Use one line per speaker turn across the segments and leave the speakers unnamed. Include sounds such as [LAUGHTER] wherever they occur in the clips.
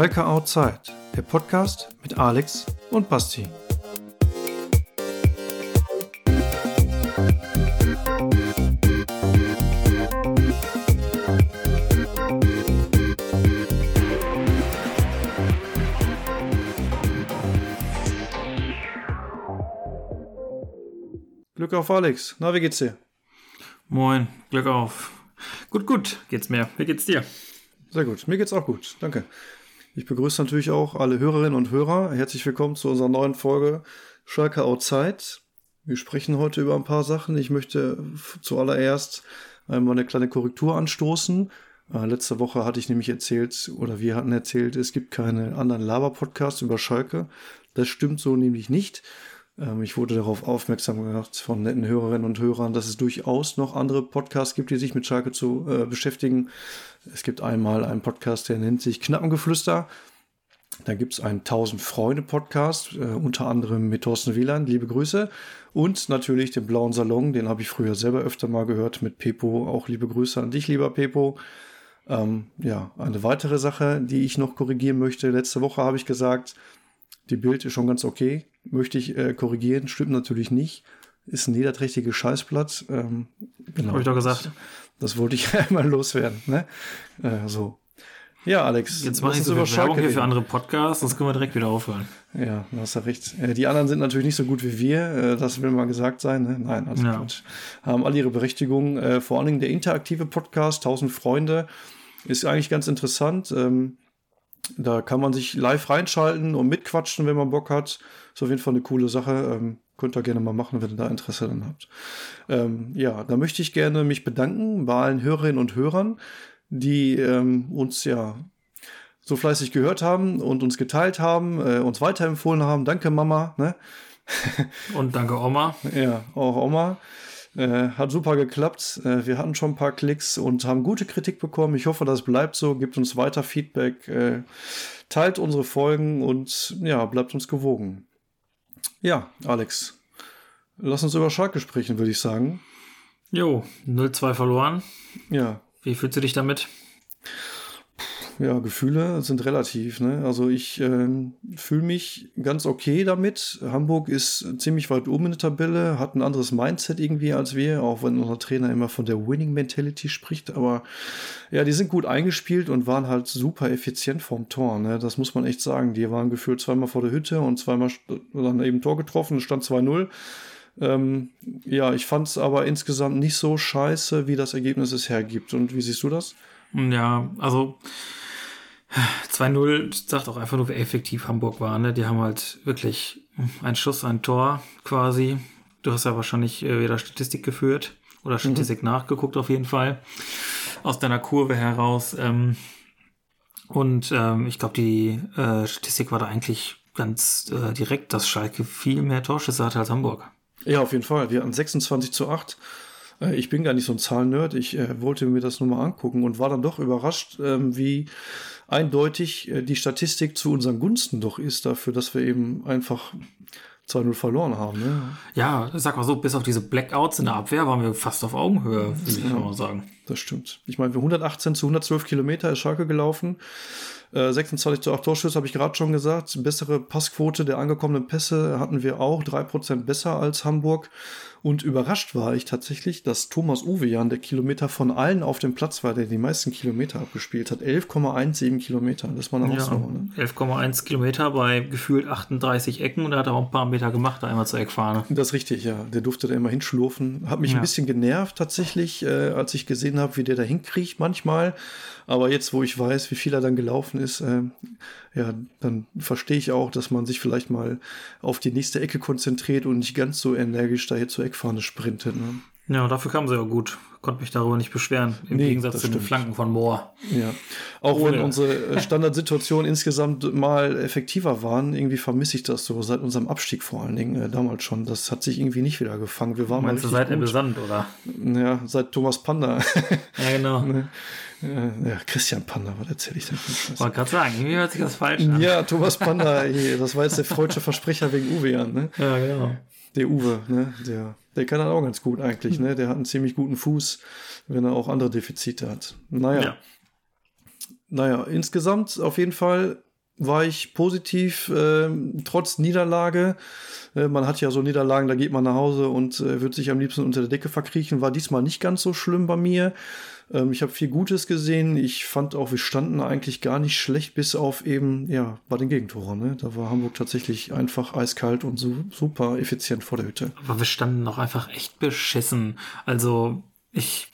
Schalke Outside, der Podcast mit Alex und Basti. Glück auf Alex. Na, wie geht's dir?
Moin, Glück auf. Gut, gut, geht's mir. Wie geht's dir?
Sehr gut. Mir geht's auch gut. Danke. Ich begrüße natürlich auch alle Hörerinnen und Hörer. Herzlich willkommen zu unserer neuen Folge Schalke Outside. Wir sprechen heute über ein paar Sachen. Ich möchte zuallererst einmal eine kleine Korrektur anstoßen. Äh, letzte Woche hatte ich nämlich erzählt, oder wir hatten erzählt, es gibt keine anderen Laber-Podcasts über Schalke. Das stimmt so nämlich nicht. Ähm, ich wurde darauf aufmerksam gemacht von netten Hörerinnen und Hörern, dass es durchaus noch andere Podcasts gibt, die sich mit Schalke zu äh, beschäftigen. Es gibt einmal einen Podcast, der nennt sich Knappengeflüster. Da gibt es einen 1000 Freunde Podcast, äh, unter anderem mit Thorsten Wieland, liebe Grüße. Und natürlich den Blauen Salon, den habe ich früher selber öfter mal gehört mit Pepo. Auch liebe Grüße an dich, lieber Pepo. Ähm, ja, eine weitere Sache, die ich noch korrigieren möchte. Letzte Woche habe ich gesagt, die Bild ist schon ganz okay. Möchte ich äh, korrigieren, stimmt natürlich nicht. Ist ein niederträchtiges Scheißblatt. Ähm,
genau. Habe ich doch gesagt.
Das, das wollte ich [LAUGHS] einmal loswerden. Ne? Äh, so. Ja, Alex.
Jetzt mache ich so viel Werbung hier für andere Podcasts, sonst können wir direkt wieder aufhören.
Ja, du hast ja recht. Äh, die anderen sind natürlich nicht so gut wie wir, äh, das will mal gesagt sein. Ne? Nein, also ja. Quatsch. Haben alle ihre Berechtigung. Äh, vor allen Dingen der interaktive Podcast, 1000 Freunde, ist eigentlich ganz interessant. Ähm, da kann man sich live reinschalten und mitquatschen, wenn man Bock hat. Ist auf jeden Fall eine coole Sache. Ähm, könnt ihr gerne mal machen, wenn ihr da Interesse dann habt. Ähm, ja, da möchte ich gerne mich bedanken bei allen Hörerinnen und Hörern, die ähm, uns ja so fleißig gehört haben und uns geteilt haben, äh, uns weiterempfohlen haben. Danke, Mama. Ne? [LAUGHS]
Und danke, Oma.
ja, auch Oma. Äh, hat super geklappt. Äh, wir hatten schon ein paar Klicks und haben gute Kritik bekommen. Ich hoffe, das bleibt so. Gibt uns weiter Feedback. Äh, teilt unsere Folgen und ja, bleibt uns gewogen. Ja, Alex. Lass uns über Schalke sprechen, würde ich sagen.
Jo, 0-2 verloren.
Ja.
Wie fühlst du dich damit?
Ja, Gefühle sind relativ. Ne? Also ich äh, fühle mich ganz okay damit. Hamburg ist ziemlich weit oben in der Tabelle, hat ein anderes Mindset irgendwie als wir, auch wenn unser Trainer immer von der Winning Mentality spricht. Aber ja, die sind gut eingespielt und waren halt super effizient vorm Tor. Ne? Das muss man echt sagen. Die waren gefühlt zweimal vor der Hütte und zweimal dann eben Tor getroffen. Stand 2-0. Ähm, ja, ich fand es aber insgesamt nicht so scheiße, wie das Ergebnis es hergibt. Und wie siehst du das?
Ja, also 2-0 sagt auch einfach nur, wie effektiv Hamburg war. Ne? Die haben halt wirklich ein Schuss, ein Tor quasi. Du hast ja wahrscheinlich äh, wieder Statistik geführt oder mhm. Statistik mhm. nachgeguckt auf jeden Fall. Aus deiner Kurve heraus. Ähm, und ähm, ich glaube, die äh, Statistik war da eigentlich ganz äh, direkt, dass Schalke viel mehr Torschüsse hatte als Hamburg.
Ja, auf jeden Fall. Wir hatten 26 zu 8. Äh, ich bin gar nicht so ein Zahlennerd. Ich äh, wollte mir das nur mal angucken und war dann doch überrascht, ähm, wie eindeutig äh, die Statistik zu unseren Gunsten doch ist, dafür, dass wir eben einfach 2-0 verloren haben. Ne?
Ja, sag mal so, bis auf diese Blackouts in der Abwehr waren wir fast auf Augenhöhe, würde ich ja, mal sagen.
Das stimmt. Ich meine, wir 118 zu 112 Kilometer ist Schalke gelaufen. 26 äh, zu 8 Torschüsse habe ich gerade schon gesagt. Bessere Passquote der angekommenen Pässe hatten wir auch. 3% besser als Hamburg. Und überrascht war ich tatsächlich, dass Thomas Uwejan der Kilometer von allen auf dem Platz war, der die meisten Kilometer abgespielt hat. 11,17 Kilometer. Das war eine ja,
Ne? 11,1 Kilometer bei gefühlt 38 Ecken und er hat auch ein paar Meter gemacht, einmal zur Eckfahne.
Das ist richtig, ja. Der durfte da immer hinschlurfen. Hat mich ja. ein bisschen genervt tatsächlich, äh, als ich gesehen habe, wie der da hinkriegt manchmal. Aber jetzt, wo ich weiß, wie viel er dann gelaufen ist, äh, ja, dann verstehe ich auch, dass man sich vielleicht mal auf die nächste Ecke konzentriert und nicht ganz so energisch da hier zur Eckfahne sprintet. Ne?
Ja, dafür kam sie ja gut. Konnte mich darüber nicht beschweren. Im nee, Gegensatz zu den Flanken von Moore.
Ja. Auch Ohne. wenn unsere äh, Standardsituationen insgesamt mal effektiver waren, irgendwie vermisse ich das so. Seit unserem Abstieg vor allen Dingen, äh, damals schon. Das hat sich irgendwie nicht wieder gefangen. Wir waren
Meinst mal du seit gut. Sand, oder?
Ja, seit Thomas Panda.
Ja, genau. [LAUGHS]
ne? Ja, Christian Panda, was erzähle ich denn
Ich wollte gerade sagen, irgendwie hört sich das falsch an.
Ja, Thomas Panda, das war jetzt der freudsche Versprecher wegen Uwe an, ne?
Ja, genau.
Der Uwe, ne? Der, der kann das auch ganz gut eigentlich, ne? Der hat einen ziemlich guten Fuß, wenn er auch andere Defizite hat. Naja. Ja. Naja, insgesamt auf jeden Fall war ich positiv, äh, trotz Niederlage. Äh, man hat ja so Niederlagen, da geht man nach Hause und äh, wird sich am liebsten unter der Decke verkriechen. War diesmal nicht ganz so schlimm bei mir. Ähm, ich habe viel Gutes gesehen. Ich fand auch, wir standen eigentlich gar nicht schlecht, bis auf eben, ja, bei den Gegentoren. Ne? Da war Hamburg tatsächlich einfach eiskalt und so, super effizient vor der Hütte.
Aber wir standen auch einfach echt beschissen. Also ich,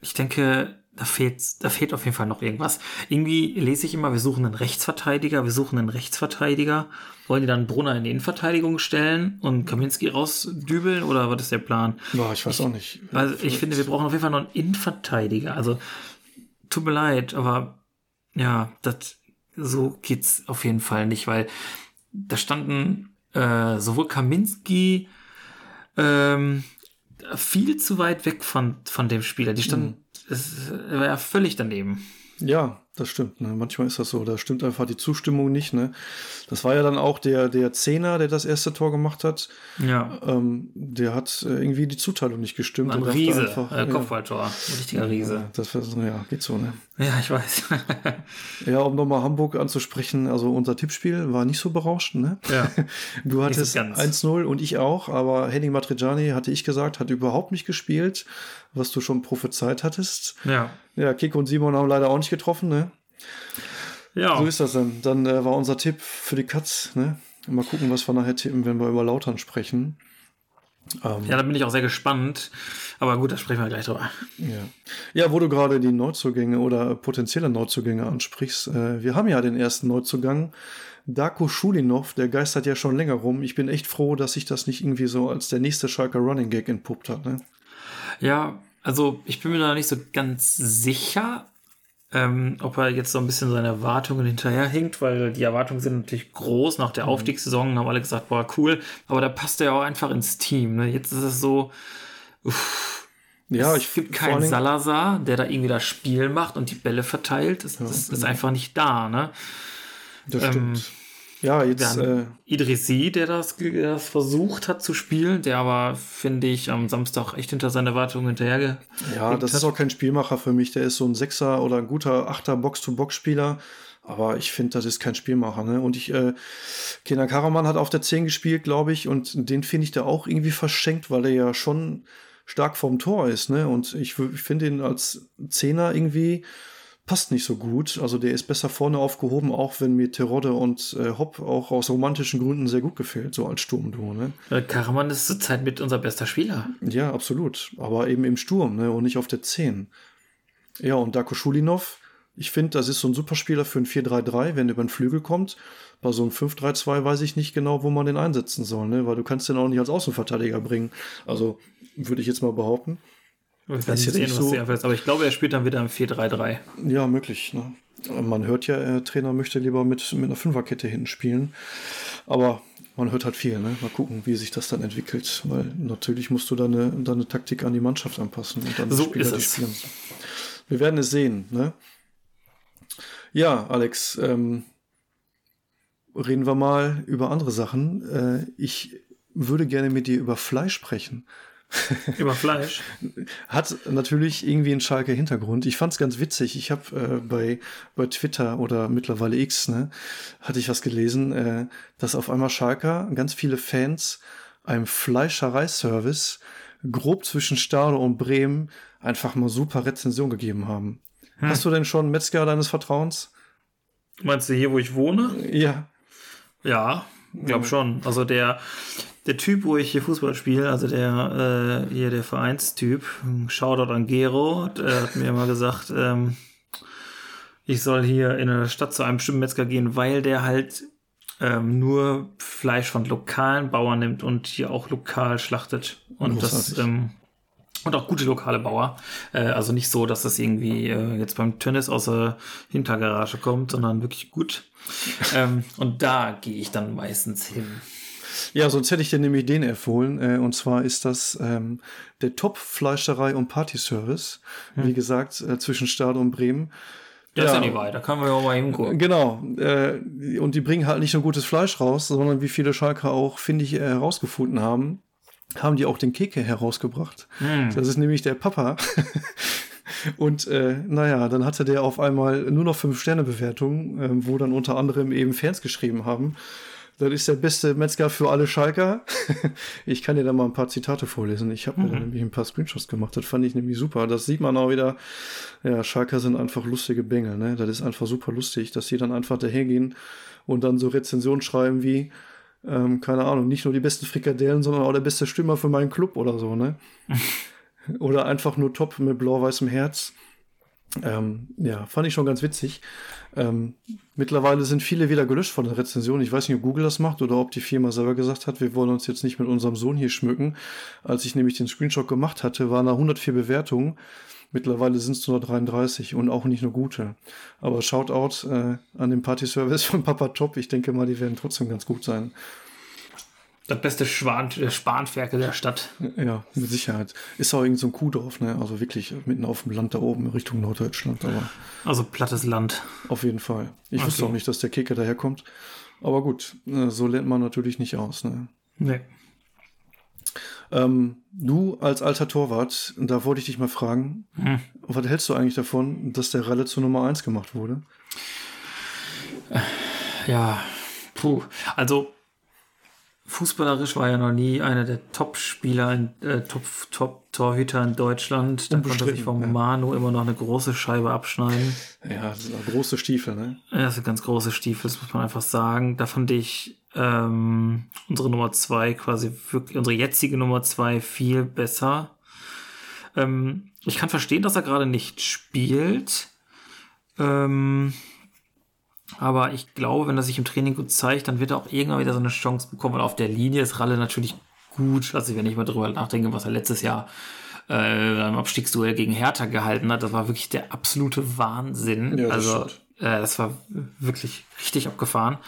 ich denke, da fehlt, da fehlt auf jeden Fall noch irgendwas. Irgendwie lese ich immer, wir suchen einen Rechtsverteidiger, wir suchen einen Rechtsverteidiger. Wollen die dann Brunner in die Innenverteidigung stellen und Kaminski rausdübeln oder was ist der Plan?
Boah, ich weiß auch nicht.
Also ich finde, wir brauchen auf jeden Fall noch einen Innenverteidiger. Also tut mir leid, aber ja, das so geht's auf jeden Fall nicht, weil da standen äh, sowohl Kaminski ähm, viel zu weit weg von, von dem Spieler. Die standen, mhm. Es war ja völlig daneben.
Ja, das stimmt. Ne? Manchmal ist das so. Da stimmt einfach die Zustimmung nicht. Ne? Das war ja dann auch der, der Zehner, der das erste Tor gemacht hat.
Ja.
Ähm, der hat äh, irgendwie die Zuteilung nicht gestimmt.
Ein Riese, einfach, äh, Kopfballtor. Richtiger Riese.
Ja, das war, ja, geht so, ne?
Ja, ich weiß. [LAUGHS]
ja, um nochmal Hamburg anzusprechen, also unser Tippspiel war nicht so berauschend, ne?
Ja. [LAUGHS]
Du hattest 1-0 und ich auch, aber Henning Matriciani, hatte ich gesagt, hat überhaupt nicht gespielt, was du schon prophezeit hattest.
Ja.
Ja, Kick und Simon haben leider auch nicht getroffen, ne?
Ja.
So ist das dann. Dann äh, war unser Tipp für die Katz, ne? Mal gucken, was wir nachher tippen, wenn wir über Lautern sprechen.
Ähm, ja, da bin ich auch sehr gespannt. Aber gut, da sprechen wir gleich drüber.
Ja, ja wo du gerade die Neuzugänge oder potenzielle Neuzugänge ansprichst. Äh, wir haben ja den ersten Neuzugang. Darko Schulinov, der geistert ja schon länger rum. Ich bin echt froh, dass sich das nicht irgendwie so als der nächste Schalker Running Gag entpuppt hat. Ne?
Ja, also ich bin mir da nicht so ganz sicher, ähm, ob er jetzt so ein bisschen seine Erwartungen hinterherhinkt, weil die Erwartungen sind natürlich groß. Nach der mhm. Aufstiegssaison haben alle gesagt, boah, cool. Aber da passt er ja auch einfach ins Team. Ne? Jetzt ist es so, uff,
ja,
es gibt keinen Salazar, der da irgendwie das Spiel macht und die Bälle verteilt. Das, ja, das ist genau. einfach nicht da. Ne?
Das ähm, stimmt. Ja, jetzt. Äh,
Idrissi, der das, der das versucht hat zu spielen, der aber, finde ich, am Samstag echt hinter seine Erwartungen hinterher
Ja, das hat. ist auch kein Spielmacher für mich. Der ist so ein Sechser oder ein guter Achter Box-to-Box-Spieler. Aber ich finde, das ist kein Spielmacher. Ne? Und ich, äh, Kenan Karaman hat auf der 10 gespielt, glaube ich, und den finde ich da auch irgendwie verschenkt, weil er ja schon stark vorm Tor ist. Ne? Und ich, ich finde ihn als Zehner irgendwie passt nicht so gut. Also der ist besser vorne aufgehoben, auch wenn mir Terodde und äh, Hopp auch aus romantischen Gründen sehr gut gefällt, so als Sturmduo. Ne?
Äh, Karaman ist zurzeit mit unser bester Spieler.
Ja, absolut. Aber eben im Sturm ne? und nicht auf der 10. Ja, und Darko Schulinov, ich finde, das ist so ein super Spieler für ein 4-3-3, wenn er über den Flügel kommt. Bei so einem 5-3-2 weiß ich nicht genau, wo man den einsetzen soll, ne? weil du kannst den auch nicht als Außenverteidiger bringen. Also würde ich jetzt mal behaupten.
Wir werden sehen, so, was aber ich glaube, er spielt dann wieder im 4-3-3.
Ja, möglich. Ne? Man hört ja, der Trainer möchte lieber mit, mit einer Fünferkette hinten spielen. Aber man hört halt viel. Ne? Mal gucken, wie sich das dann entwickelt. Weil natürlich musst du deine, deine Taktik an die Mannschaft anpassen und dann
so Spieler, die spielen.
Wir werden es sehen. Ne? Ja, Alex, ähm, reden wir mal über andere Sachen. Äh, ich würde gerne mit dir über Fleisch sprechen. [LAUGHS]
Über Fleisch.
Hat natürlich irgendwie einen Schalke Hintergrund. Ich fand's ganz witzig. Ich habe äh, bei, bei Twitter oder mittlerweile X, ne, hatte ich was gelesen, äh, dass auf einmal Schalker ganz viele Fans einem Fleischereiservice grob zwischen Stade und Bremen einfach mal super Rezension gegeben haben. Hm. Hast du denn schon Metzger deines Vertrauens?
Meinst du hier, wo ich wohne?
Ja.
Ja, glaub schon. Also der, der Typ, wo ich hier Fußball spiele, also der äh, hier der Vereinstyp, Shoutout an Gero, der hat mir immer gesagt, ähm, ich soll hier in der Stadt zu einem bestimmten Metzger gehen, weil der halt ähm, nur Fleisch von lokalen Bauern nimmt und hier auch lokal schlachtet. Und Großartig. das ähm, und auch gute lokale Bauer. Äh, also nicht so, dass das irgendwie äh, jetzt beim Tennis aus der Hintergarage kommt, sondern wirklich gut. ähm, und da gehe ich dann meistens hin.
Ja, sonst hätte ich dir nämlich den empfohlen. Äh, und zwar ist das ähm, der Top-Fleischerei und Partyservice. Hm. Wie gesagt, äh, zwischen Stade und Bremen.
Das ja, ist ja nicht weit, da können wir ja auch mal hingucken.
Genau. Äh, und die bringen halt nicht nur gutes Fleisch raus, sondern wie viele Schalker auch, finde ich, herausgefunden haben, haben die auch den Keke herausgebracht. Hm. Das ist nämlich der Papa [LAUGHS] Und äh, naja, dann hatte der auf einmal nur noch fünf Sterne Bewertungen, äh, wo dann unter anderem eben Fans geschrieben haben. Das ist der beste Metzger für alle Schalker. [LAUGHS] ich kann dir da mal ein paar Zitate vorlesen. Ich habe mir da nämlich ein paar Screenshots gemacht. Das fand ich nämlich super. Das sieht man auch wieder. Ja, Schalker sind einfach lustige Bengel. Ne? Das ist einfach super lustig, dass die dann einfach dahergehen und dann so Rezensionen schreiben wie, ähm, keine Ahnung, nicht nur die besten Frikadellen, sondern auch der beste Stürmer für meinen Club oder so, ne? [LAUGHS] oder einfach nur top mit blau-weißem Herz. Ähm, ja, fand ich schon ganz witzig. Ähm, mittlerweile sind viele wieder gelöscht von der Rezension. Ich weiß nicht, ob Google das macht oder ob die Firma selber gesagt hat, wir wollen uns jetzt nicht mit unserem Sohn hier schmücken. Als ich nämlich den Screenshot gemacht hatte, waren da 104 Bewertungen. Mittlerweile sind es nur 33 und auch nicht nur gute. Aber Shoutout äh, an den Party-Service [LAUGHS] von Papa Top. Ich denke mal, die werden trotzdem ganz gut sein.
Das beste Schwan äh, Spanferkel der Stadt.
Ja, mit Sicherheit. Ist auch irgend so ein Kuhdorf, ne? Also wirklich mitten auf dem Land da oben Richtung Norddeutschland. Aber
also plattes Land.
Auf jeden Fall. Ich okay. wusste auch nicht, dass der Kicker daherkommt. Aber gut, äh, so lernt man natürlich nicht aus, ne? Nee. Ähm, du als alter Torwart, da wollte ich dich mal fragen, hm. was hältst du eigentlich davon, dass der Ralle zur Nummer 1 gemacht wurde?
Ja, puh. Also fußballerisch war er noch nie einer der Top-Spieler, äh, Top-Torhüter in Deutschland. Da konnte sich vom ja. Manu immer noch eine große Scheibe abschneiden.
Ja, das sind große Stiefel, ne?
Ja, das sind ganz große Stiefel, das muss man einfach sagen. Da fand ich ähm, unsere Nummer zwei quasi wirklich, unsere jetzige Nummer zwei viel besser. Ähm, ich kann verstehen, dass er gerade nicht spielt. Ähm, aber ich glaube, wenn er sich im Training gut zeigt, dann wird er auch irgendwann wieder so eine Chance bekommen. Und auf der Linie ist Ralle natürlich gut. Also wenn ich mal drüber nachdenke, was er letztes Jahr äh, im Abstiegsduell gegen Hertha gehalten hat, das war wirklich der absolute Wahnsinn. Ja, das also äh, das war wirklich richtig abgefahren.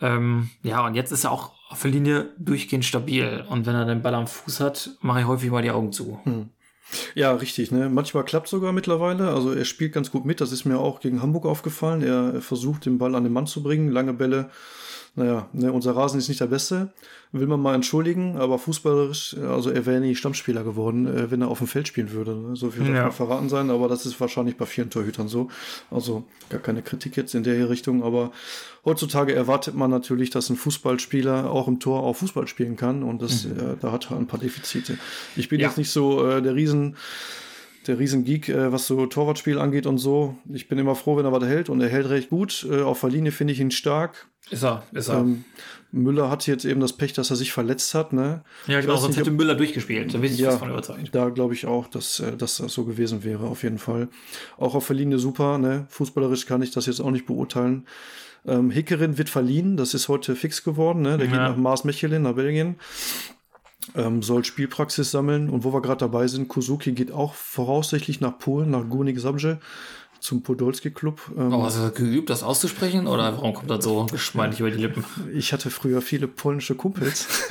Ähm, ja, und jetzt ist er auch auf der Linie durchgehend stabil. Und wenn er den Ball am Fuß hat, mache ich häufig mal die Augen zu. Hm.
Ja, richtig. Ne? Manchmal klappt sogar mittlerweile. Also er spielt ganz gut mit. Das ist mir auch gegen Hamburg aufgefallen. Er versucht, den Ball an den Mann zu bringen. Lange Bälle naja, ne, unser Rasen ist nicht der beste, will man mal entschuldigen, aber fußballerisch, also er wäre nie Stammspieler geworden, äh, wenn er auf dem Feld spielen würde. Ne? So viel ja. verraten sein, aber das ist wahrscheinlich bei vielen Torhütern so. Also gar keine Kritik jetzt in der Richtung, aber heutzutage erwartet man natürlich, dass ein Fußballspieler auch im Tor auch Fußball spielen kann und das, mhm. äh, da hat er ein paar Defizite. Ich bin ja. jetzt nicht so äh, der Riesen der Riesengeek, äh, was so Torwartspiel angeht und so. Ich bin immer froh, wenn er was hält und er hält recht gut. Äh, auf der Linie finde ich ihn stark.
Ist er, ist er. Ähm,
Müller hat jetzt eben das Pech, dass er sich verletzt hat. Ne?
Ja, genau, sonst hätte Müller durchgespielt. Da bin ich ja, davon überzeugt.
Da glaube ich auch, dass, äh, dass das so gewesen wäre, auf jeden Fall. Auch auf der Linie super. Ne? Fußballerisch kann ich das jetzt auch nicht beurteilen. Ähm, Hickerin wird verliehen, das ist heute fix geworden. Ne? Der ja. geht nach Mars Mechelin, nach Belgien ähm, soll Spielpraxis sammeln. Und wo wir gerade dabei sind, Kuzuki geht auch voraussichtlich nach Polen, nach Górnik Zabrze zum Podolski Club.
Ähm, oh, hast du geübt, das auszusprechen oder warum kommt das so geschmeidig über die Lippen?
Ich hatte früher viele polnische Kumpels. [LAUGHS]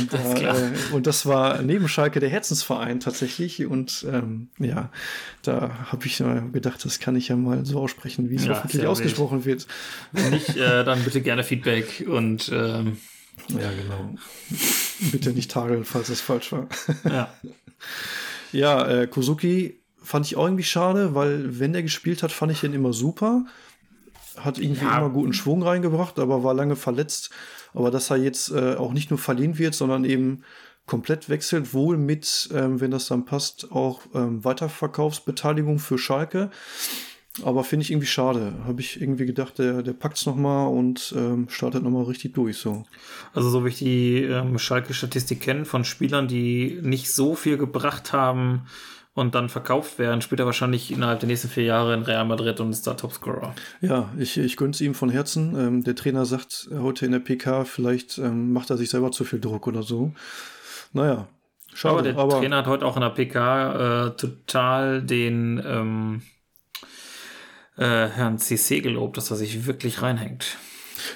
und, das äh, und, das war neben Schalke der Herzensverein tatsächlich. Und ähm, ja, da habe ich gedacht, das kann ich ja mal so aussprechen, wie es ja, hoffentlich ausgesprochen wild. wird.
Wenn nicht, äh, dann bitte gerne Feedback und ähm
ja, genau. [LAUGHS] Bitte nicht tageln, falls es falsch war. [LAUGHS] Ja. ja, äh, Kozuki fand ich auch irgendwie schade, weil wenn er gespielt hat, fand ich ihn immer super. Hat irgendwie ja. immer guten Schwung reingebracht, aber war lange verletzt. Aber dass er jetzt äh, auch nicht nur verliehen wird, sondern eben komplett wechselt, wohl mit, ähm, wenn das dann passt, auch ähm, Weiterverkaufsbeteiligung für Schalke. Aber finde ich irgendwie schade. Habe ich irgendwie gedacht, der, der packt es nochmal und ähm, startet nochmal richtig durch. So.
Also so wie ich die ähm, Schalke-Statistik kenne von Spielern, die nicht so viel gebracht haben und dann verkauft werden, spielt er wahrscheinlich innerhalb der nächsten vier Jahre in Real Madrid und ist da Topscorer.
Ja, ich, ich gönne es ihm von Herzen. Ähm, der Trainer sagt heute in der PK, vielleicht ähm, macht er sich selber zu viel Druck oder so. Naja,
schade. Aber der aber Trainer hat heute auch in der PK äh, total den... Äh, Herrn CC gelobt, dass er sich wirklich reinhängt.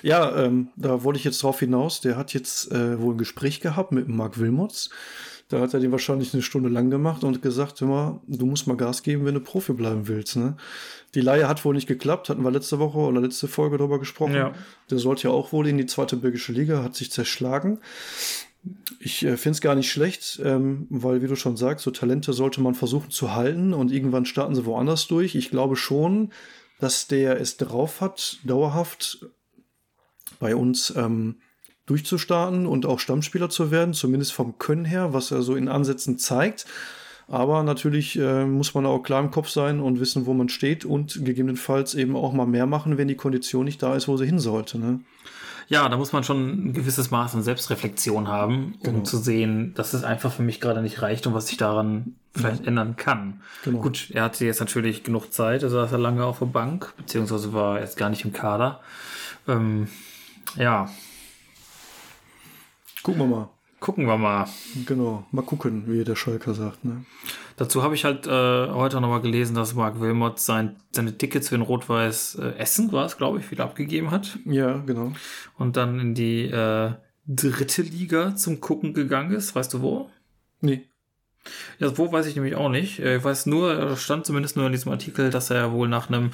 Ja, ähm, da wollte ich jetzt drauf hinaus. Der hat jetzt äh, wohl ein Gespräch gehabt mit Mark Wilmots. Da hat er den wahrscheinlich eine Stunde lang gemacht und gesagt, immer, du musst mal Gas geben, wenn du Profi bleiben willst. Ne? Die Leihe hat wohl nicht geklappt, hatten wir letzte Woche oder letzte Folge darüber gesprochen. Ja. Der sollte ja auch wohl in die zweite belgische Liga, hat sich zerschlagen. Ich äh, finde es gar nicht schlecht, ähm, weil, wie du schon sagst, so Talente sollte man versuchen zu halten und irgendwann starten sie woanders durch. Ich glaube schon, dass der es drauf hat, dauerhaft bei uns ähm, durchzustarten und auch Stammspieler zu werden, zumindest vom Können her, was er so in Ansätzen zeigt. Aber natürlich äh, muss man auch klar im Kopf sein und wissen, wo man steht und gegebenenfalls eben auch mal mehr machen, wenn die Kondition nicht da ist, wo sie hin sollte. Ne?
Ja, da muss man schon ein gewisses Maß an Selbstreflexion haben, um genau. zu sehen, dass es einfach für mich gerade nicht reicht und was sich daran vielleicht ja. ändern kann. Genau. Gut, er hatte jetzt natürlich genug Zeit, also saß er lange auf der Bank, beziehungsweise war jetzt gar nicht im Kader. Ähm, ja.
Gucken wir mal.
Gucken wir mal.
Genau, mal gucken, wie der Schalker sagt. Ne?
Dazu habe ich halt äh, heute noch mal gelesen, dass Marc Wilmot sein, seine Tickets für den Rot-Weiß äh, Essen, war es, glaube ich, wieder abgegeben hat.
Ja, genau.
Und dann in die äh, dritte Liga zum Gucken gegangen ist. Weißt du wo?
Nee.
Ja, wo weiß ich nämlich auch nicht. Äh, ich weiß nur, stand zumindest nur in diesem Artikel, dass er wohl nach einem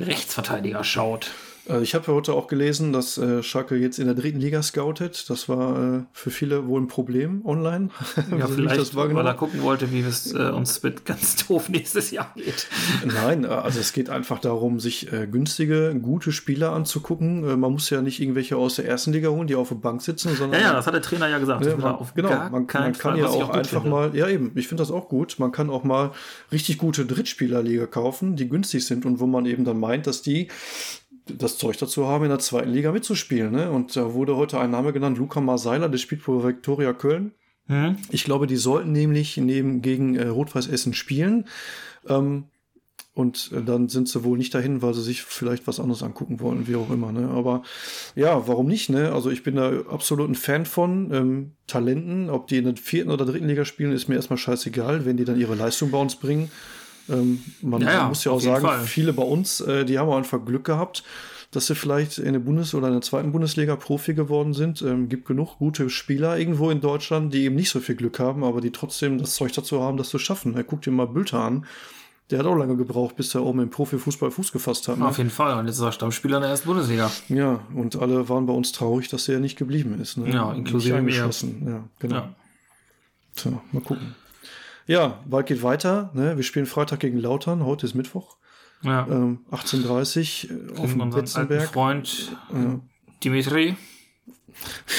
Rechtsverteidiger schaut.
Äh, ich habe heute auch gelesen, dass äh, Schalke jetzt in der dritten Liga scoutet. Das war äh, für viele wohl ein Problem online. [LAUGHS]
Ja, vielleicht, weil er gucken wollte, wie es äh, uns mit ganz [LAUGHS] doof nächstes Jahr geht.
Nein, äh, also es geht einfach darum, sich äh, günstige, gute Spieler anzugucken. Äh, man muss ja nicht irgendwelche aus der ersten Liga holen, die auf der Bank sitzen, sondern.
Ja, ja, das hat der Trainer ja gesagt.
Ja, man, genau, man, man, kann Fall, ja auch, auch einfach finde. mal, ja eben, ich finde das auch gut. Man kann auch mal richtig gute Drittspielerliga kaufen, die günstig sind und wo man eben dann meint, dass die das Zeug dazu haben, in der zweiten Liga mitzuspielen. Ne? Und da wurde heute ein Name genannt, Luca Marseiler, der spielt für Viktoria Köln. Mhm. Ich glaube, die sollten nämlich neben gegen äh, Rot-Weiß Essen spielen. Ähm, und äh, dann sind sie wohl nicht dahin, weil sie sich vielleicht was anderes angucken wollen, wie auch immer. Ne? Aber ja, warum nicht? Ne? Also ich bin da absolut ein Fan von ähm, Talenten. Ob die in der vierten oder dritten Liga spielen, ist mir erstmal scheißegal, wenn die dann ihre Leistung bei uns bringen. Ähm, man ja, ja, muss ja auch sagen, Fall. viele bei uns, äh, die haben auch einfach Glück gehabt, dass sie vielleicht in der Bundes- oder in der zweiten Bundesliga Profi geworden sind. Ähm, gibt genug gute Spieler irgendwo in Deutschland, die eben nicht so viel Glück haben, aber die trotzdem das Zeug dazu haben, das zu schaffen. Er guckt dir mal Bülter an. Der hat auch lange gebraucht, bis er oben im Profifußball Fuß gefasst hat.
Ne? Auf jeden Fall. Und jetzt ist er Stammspieler in der ersten Bundesliga.
Ja, und alle waren bei uns traurig, dass er nicht geblieben ist. Ne?
Ja, inklusive mir.
Ja, genau. Ja. Tja, mal gucken. Ja, bald geht weiter. Ne? Wir spielen Freitag gegen Lautern. Heute ist Mittwoch. Ja. Ähm, 18.30
Uhr auf dem Betzenberg. Freund ja. Dimitri. [LAUGHS]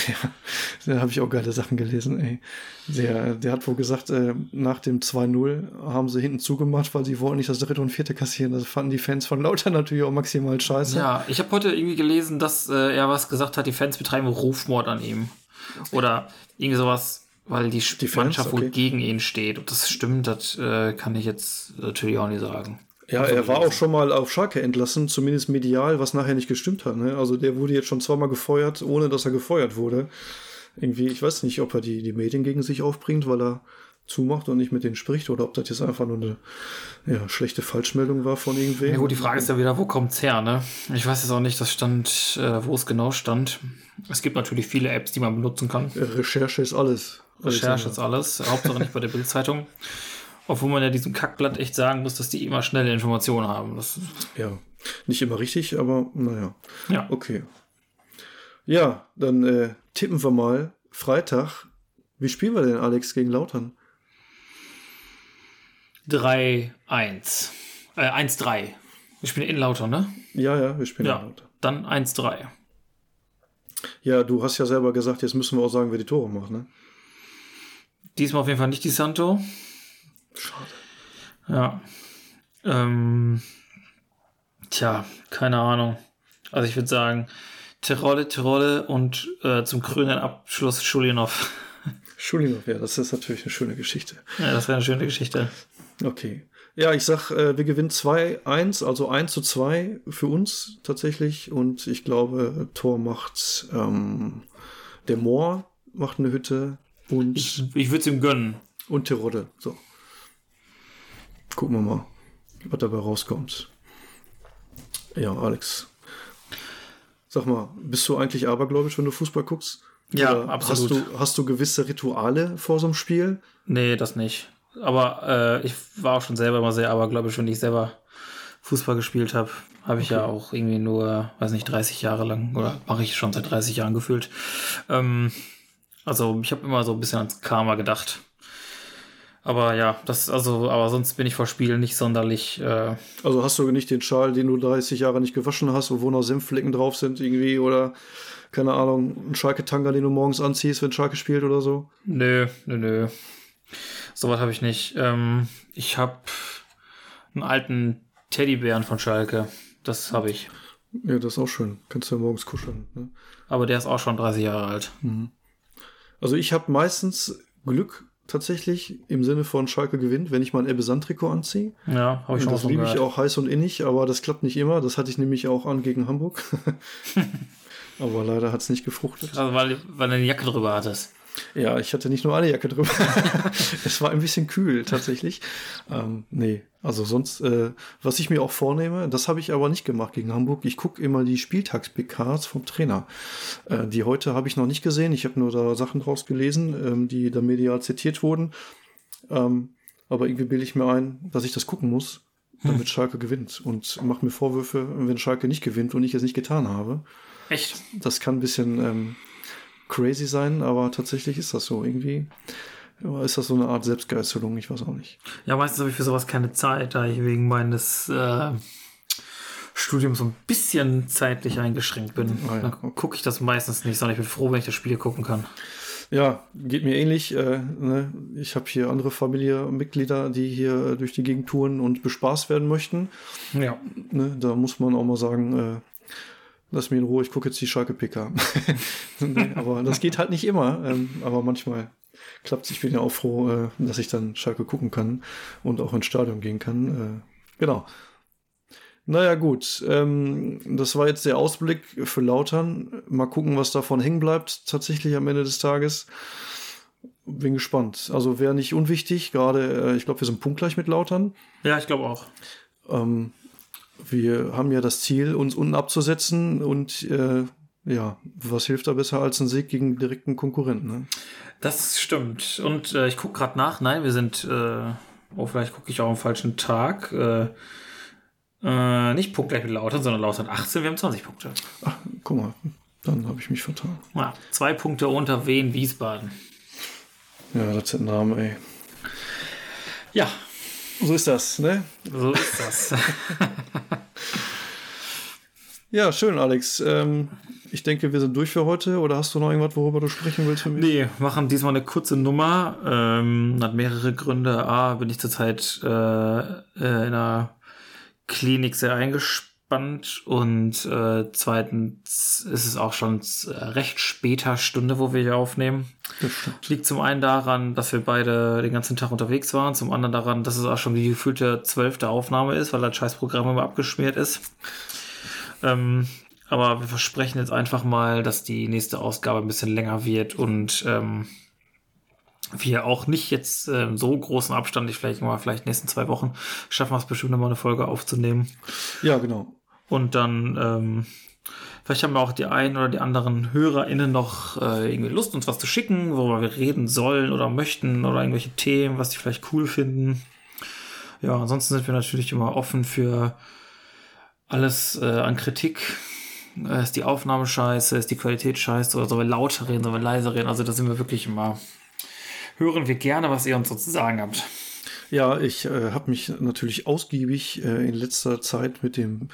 Ja, da habe ich auch geile Sachen gelesen, ey. Der, der hat wohl gesagt, äh, nach dem 2-0 haben sie hinten zugemacht, weil sie wollten nicht das dritte und vierte kassieren. Das fanden die Fans von Lauter natürlich auch maximal scheiße.
Ja, ich habe heute irgendwie gelesen, dass äh, er was gesagt hat, die Fans betreiben Rufmord an ihm. Oder irgendwie sowas weil die, die Mannschaft okay. wohl gegen ihn steht. Ob das stimmt, das äh, kann ich jetzt natürlich auch nicht sagen.
Ja, also, er war auch schon mal auf Schalke entlassen, zumindest medial, was nachher nicht gestimmt hat. Ne? Also der wurde jetzt schon zweimal gefeuert, ohne dass er gefeuert wurde. Irgendwie, ich weiß nicht, ob er die, die Medien gegen sich aufbringt, weil er zumacht und nicht mit denen spricht, oder ob das jetzt einfach nur eine ja, schlechte Falschmeldung war von irgendwem.
Ja gut, die Frage ist ja wieder, wo kommt's her, ne? Ich weiß jetzt auch nicht, das stand, äh, wo es genau stand. Es gibt natürlich viele Apps, die man benutzen kann.
Recherche ist alles.
Recherche ist alles. Hauptsache nicht bei der Bildzeitung. Obwohl man ja diesem Kackblatt echt sagen muss, dass die immer schnelle Informationen haben. Das
ja, nicht immer richtig, aber naja.
Ja.
Okay. Ja, dann äh, tippen wir mal Freitag. Wie spielen wir denn, Alex, gegen Lautern?
3-1. Äh, 1-3. Wir spielen in Lautern, ne?
Ja, ja, wir spielen
ja, in Lautern. Dann 1-3.
Ja, du hast ja selber gesagt, jetzt müssen wir auch sagen, wer die Tore macht, ne?
Diesmal auf jeden Fall nicht die Santo.
Schade.
Ja. Ähm, tja, keine Ahnung. Also ich würde sagen, Tirole, Tirole und äh, zum grünen Abschluss Schulinov. [LAUGHS]
Schulinov, ja, das ist natürlich eine schöne Geschichte.
Ja, das wäre eine schöne Geschichte.
Okay. Ja, ich sag, äh, wir gewinnen 2-1, also 1 zu 2 für uns tatsächlich. Und ich glaube, Tor macht ähm, der Moor macht eine Hütte. Und
ich, ich würde es ihm gönnen.
Und Terodde. So. Gucken wir mal, was dabei rauskommt. Ja, Alex. Sag mal, bist du eigentlich abergläubisch, wenn du Fußball guckst?
Ja, Oder absolut.
Hast du, hast du gewisse Rituale vor so einem Spiel?
Nee, das nicht. Aber äh, ich war auch schon selber immer sehr abergläubisch, wenn ich selber Fußball gespielt habe. Habe ich okay. ja auch irgendwie nur, weiß nicht, 30 Jahre lang oder mache ich schon seit 30 Jahren gefühlt. Ähm, Also ich habe immer so ein bisschen ans Karma gedacht. Aber ja, das, also, aber sonst bin ich vor Spielen nicht sonderlich. Äh,
Also hast du nicht den Schal, den du 30 Jahre nicht gewaschen hast, wo noch Senfflecken drauf sind irgendwie oder keine Ahnung, ein Schalke-Tanga, den du morgens anziehst, wenn Schalke spielt oder so?
nö, nö, nö. Sowas habe ich nicht. Ähm, ich habe einen alten Teddybären von Schalke. Das habe ich.
Ja, das ist auch schön. Kannst du ja morgens kuscheln. Ne?
Aber der ist auch schon 30 Jahre alt.
Also ich habe meistens Glück tatsächlich im Sinne von Schalke gewinnt, wenn ich mein Ebbe Sand-Trikot anziehe.
Ja, habe ich schon
Das liebe ich auch heiß und innig, aber das klappt nicht immer. Das hatte ich nämlich auch an gegen Hamburg. [LAUGHS] [LAUGHS] aber leider hat es nicht gefruchtet.
Also, weil, weil du eine Jacke drüber hattest.
Ja, ich hatte nicht nur eine Jacke drüber. [LAUGHS] es war ein bisschen kühl tatsächlich. Ähm, nee, also sonst, äh, was ich mir auch vornehme, das habe ich aber nicht gemacht gegen Hamburg. Ich gucke immer die Spieltags-PKs vom Trainer. Äh, die heute habe ich noch nicht gesehen. Ich habe nur da Sachen draus gelesen, ähm, die da medial zitiert wurden. Ähm, aber irgendwie bilde ich mir ein, dass ich das gucken muss, damit Schalke gewinnt. Und mache mir Vorwürfe, wenn Schalke nicht gewinnt und ich es nicht getan habe.
Echt?
Das kann ein bisschen ähm, crazy sein, aber tatsächlich ist das so. Irgendwie ist das so eine Art Selbstgeißelung, ich weiß auch nicht.
Ja, meistens habe ich für sowas keine Zeit, da ich wegen meines äh, Studiums so ein bisschen zeitlich eingeschränkt bin.
Ah ja,
Dann gucke ich das meistens nicht, sondern ich bin froh, wenn ich das Spiel gucken kann.
Ja, geht mir ähnlich. Äh, ne? Ich habe hier andere Familienmitglieder, die hier durch die Gegend touren und bespaßt werden möchten.
Ja.
Ne? Da muss man auch mal sagen, äh, lass mir in Ruhe, ich gucke jetzt die Schalke PK. [LAUGHS] nee, aber das geht halt nicht immer. Ähm, aber manchmal klappt Ich bin ja auch froh, äh, dass ich dann Schalke gucken kann und auch ins Stadion gehen kann. Äh, genau. Naja, gut. Ähm, das war jetzt der Ausblick für Lautern. Mal gucken, was davon hängen bleibt, tatsächlich am Ende des Tages. Bin gespannt. Also wäre nicht unwichtig, gerade, äh, ich glaube, wir sind punktgleich mit Lautern.
Ja, ich glaube auch.
Ähm, wir haben ja das Ziel, uns unten abzusetzen und äh, ja, was hilft da besser als ein Sieg gegen direkten Konkurrenten? Ne?
Das stimmt. Und äh, ich gucke gerade nach. Nein, wir sind, äh, oh, vielleicht gucke ich auch am falschen Tag. Äh, äh, nicht punktgleich mit Lautern, sondern Lautern 18. Wir haben 20 Punkte.
Ach, guck mal, dann habe ich mich vertan.
Ja, zwei Punkte unter Wien, Wiesbaden.
Ja, das sind Namen, ey.
Ja,
So ist das, ne?
so ist das. [LAUGHS]
Ja, schön, Alex. Ähm, ich denke, wir sind durch für heute. Oder hast du noch irgendwas, worüber du sprechen willst für mich?
Nee, machen diesmal eine kurze Nummer. Ähm, hat mehrere Gründe. A, bin ich zurzeit äh, äh, in einer Klinik sehr eingespannt und äh, zweitens ist es auch schon äh, recht später Stunde, wo wir hier aufnehmen. Liegt zum einen daran, dass wir beide den ganzen Tag unterwegs waren, zum anderen daran, dass es auch schon die gefühlte zwölfte Aufnahme ist, weil das scheiß Programm immer abgeschmiert ist. Ähm, aber wir versprechen jetzt einfach mal, dass die nächste Ausgabe ein bisschen länger wird und ähm, wir auch nicht jetzt ähm, so großen Abstand, ich vielleicht mal vielleicht nächsten zwei Wochen schaffen wir es bestimmt noch mal eine Folge aufzunehmen.
Ja, genau.
Und dann, ähm, vielleicht haben wir auch die einen oder die anderen HörerInnen noch äh, irgendwie Lust, uns was zu schicken, worüber wir reden sollen oder möchten oder irgendwelche Themen, was die vielleicht cool finden. Ja, ansonsten sind wir natürlich immer offen für alles äh, an Kritik. Äh, ist die Aufnahme scheiße, ist die Qualität scheiße oder sollen wir lauter reden, sollen wir leiser reden? Also da sind wir wirklich immer, hören wir gerne, was ihr uns so zu sagen habt.
Ja, ich äh, habe mich natürlich ausgiebig äh, in letzter Zeit mit dem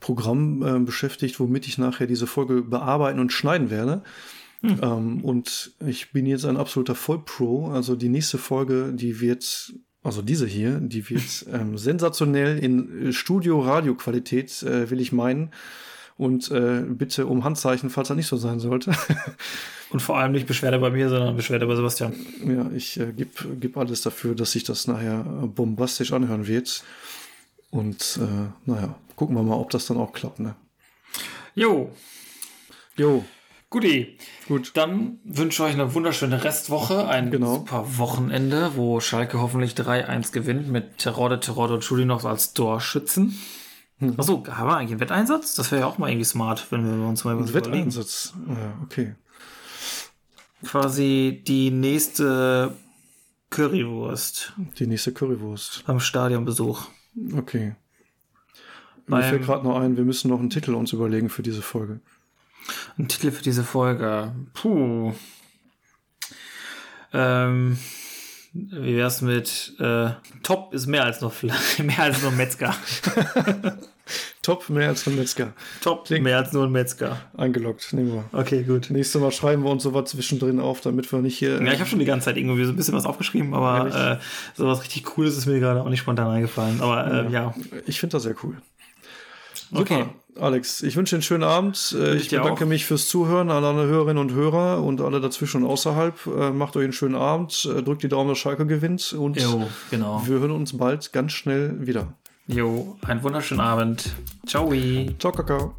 Programm äh, beschäftigt, womit ich nachher diese Folge bearbeiten und schneiden werde. Ähm, und ich bin jetzt ein absoluter Vollpro. Also die nächste Folge, die wird, also diese hier, die wird [LAUGHS] ähm, sensationell in äh, Studio-Radio-Qualität, äh, will ich meinen. Und äh, bitte um Handzeichen, falls das nicht so sein sollte. [LAUGHS]
Und vor allem nicht Beschwerde bei mir, sondern Beschwerde bei Sebastian.
Ja, ich äh, gebe geb alles dafür, dass sich das nachher äh, bombastisch anhören wird. Und äh, naja, gucken wir mal, ob das dann auch klappt. Ne?
Jo,
Jo,
Guti.
gut.
Dann wünsche ich euch eine wunderschöne Restwoche, ein
Genau.
super Wochenende, wo Schalke hoffentlich 3-1 gewinnt mit Terodde, Terodde und Schuli noch als Torschützen. Achso, haben wir eigentlich einen Wetteinsatz? Das wäre ja auch mal irgendwie smart, wenn wir uns mal was überlegen.
Wetteinsatz. Ja, okay.
Quasi die nächste Currywurst
Die nächste Currywurst.
beim Stadionbesuch.
Okay. Mir
Beim-
fällt gerade noch ein, wir müssen noch einen Titel uns überlegen für diese Folge.
Ein Titel für diese Folge. Puh. Ähm, wie wär's mit äh, Top ist mehr als nur [LAUGHS] mehr als nur Metzger. [LAUGHS]
Top, mehr als ein Metzger.
Top, Klingt mehr als nur ein Metzger.
Eingeloggt, nehmen wir.
Okay, gut.
Nächstes Mal schreiben wir uns sowas zwischendrin auf, damit wir nicht hier.
Ja, ich habe schon die ganze Zeit irgendwie so ein bisschen was aufgeschrieben, aber äh, sowas richtig Cooles ist mir gerade auch nicht spontan eingefallen. Aber äh, ja. ja.
Ich finde das sehr cool. Super. Okay. Alex, ich wünsche einen schönen Abend. Äh, ich, ich bedanke mich fürs Zuhören an alle Hörerinnen und Hörer und alle dazwischen und außerhalb. Äh, macht euch einen schönen Abend, äh, drückt die Daumen, dass Schalke gewinnt und
jo, genau.
wir hören uns bald ganz schnell wieder.
Jo, einen wunderschönen Abend. Ciao.
Ciao, Kakao.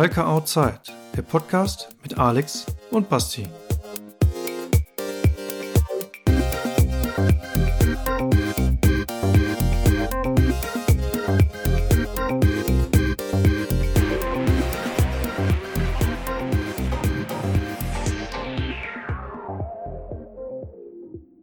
Schalke Outside, der Podcast mit Alex und Basti.